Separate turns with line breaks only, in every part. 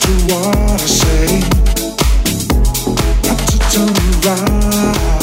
to what I say, not to turn around.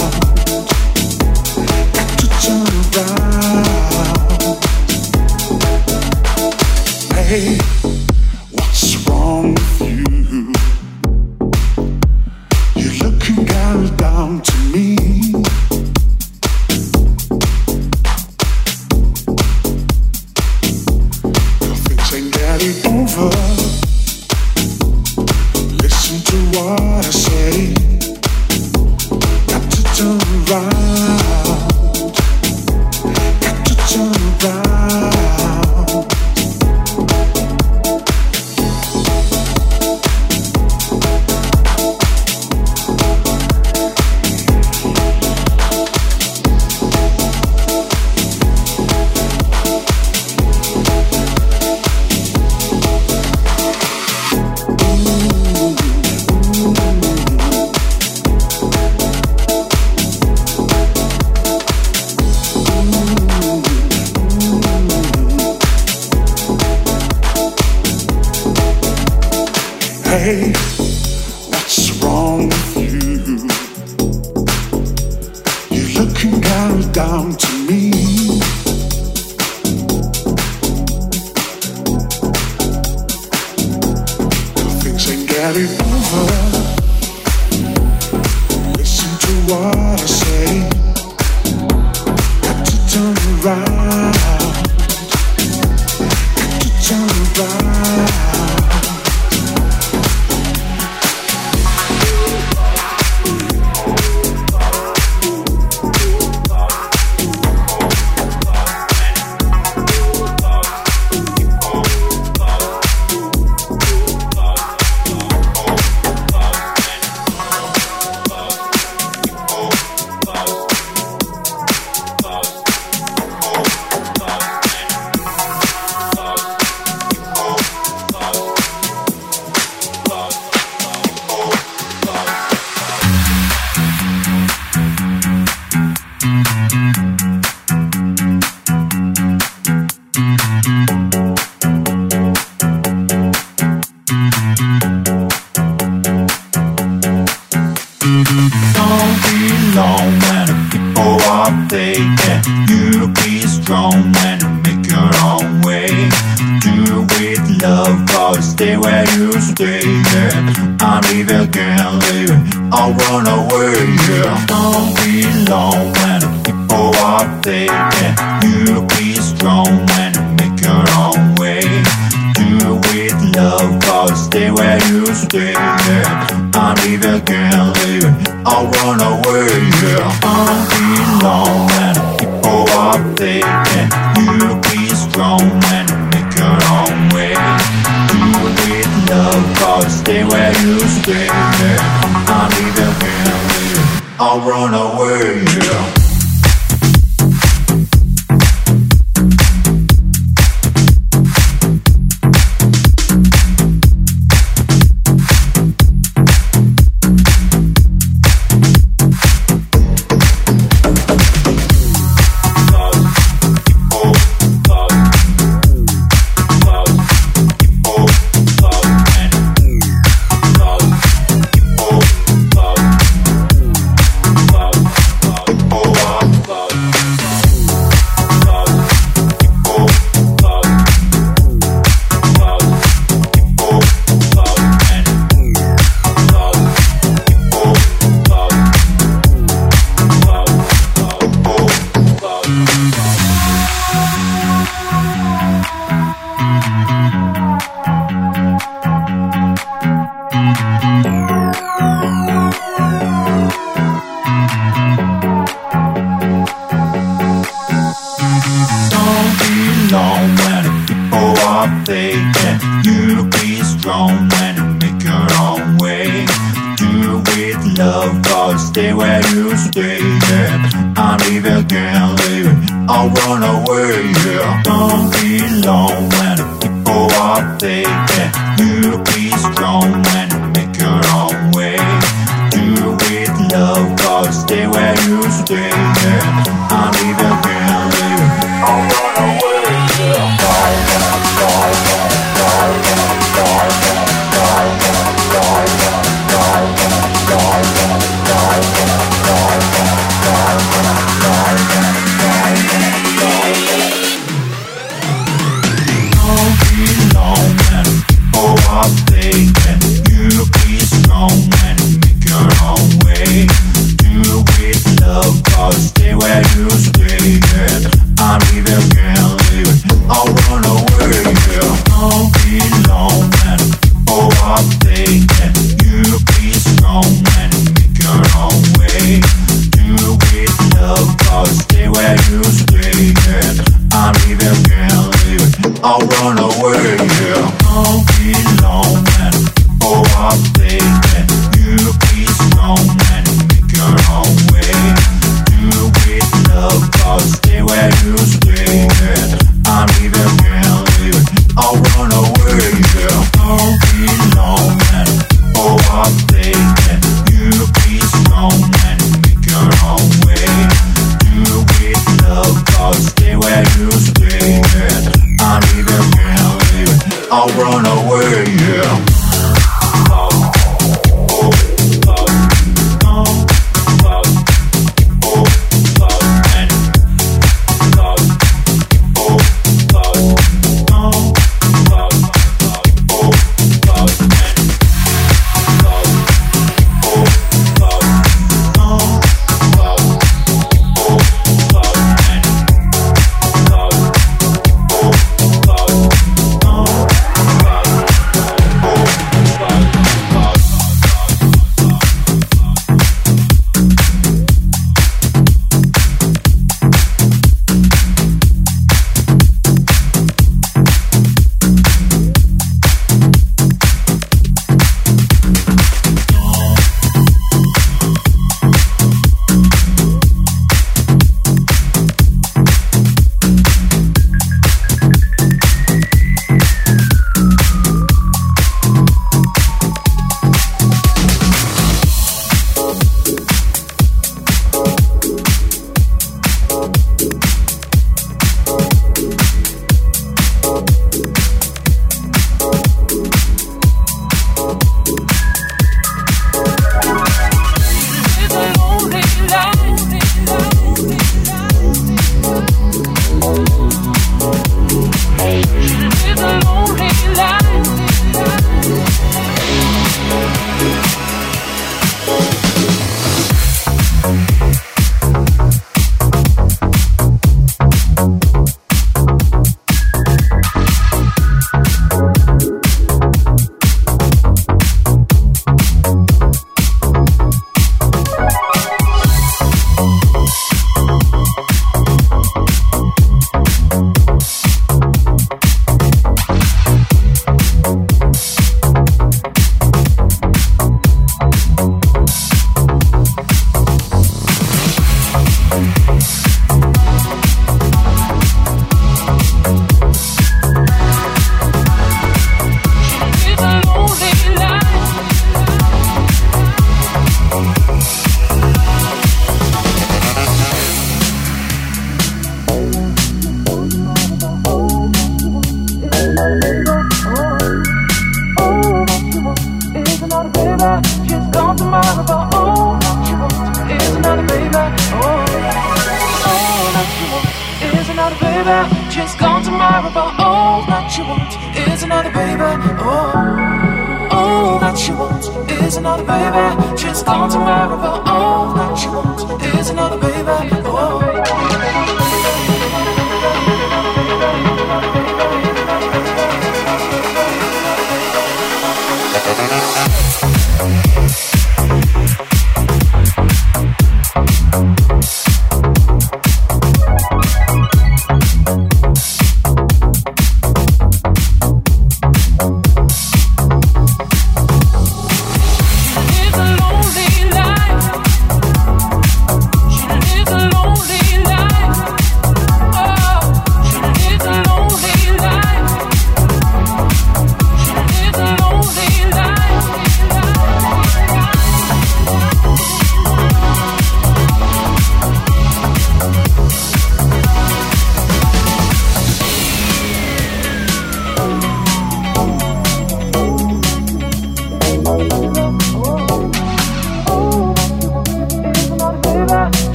Stay where you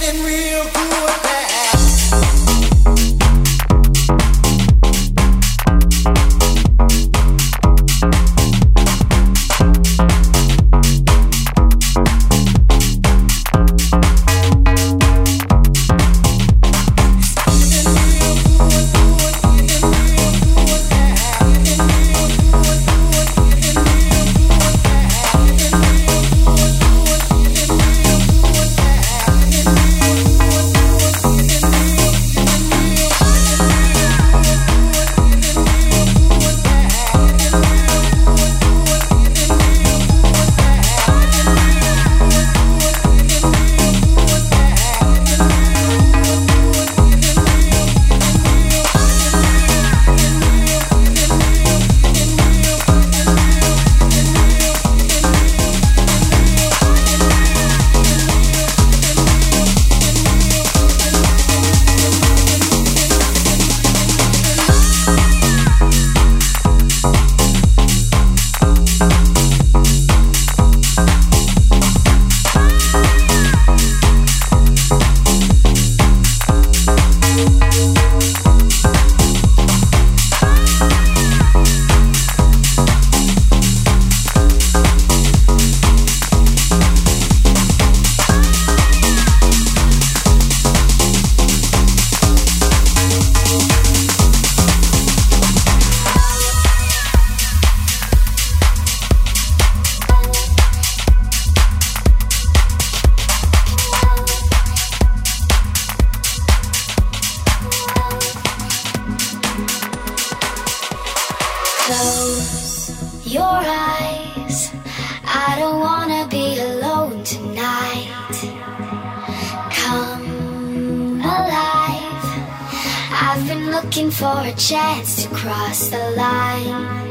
living real good now.
Close your eyes. I don't wanna be alone tonight. Come alive. I've been looking for a chance to cross
the
line.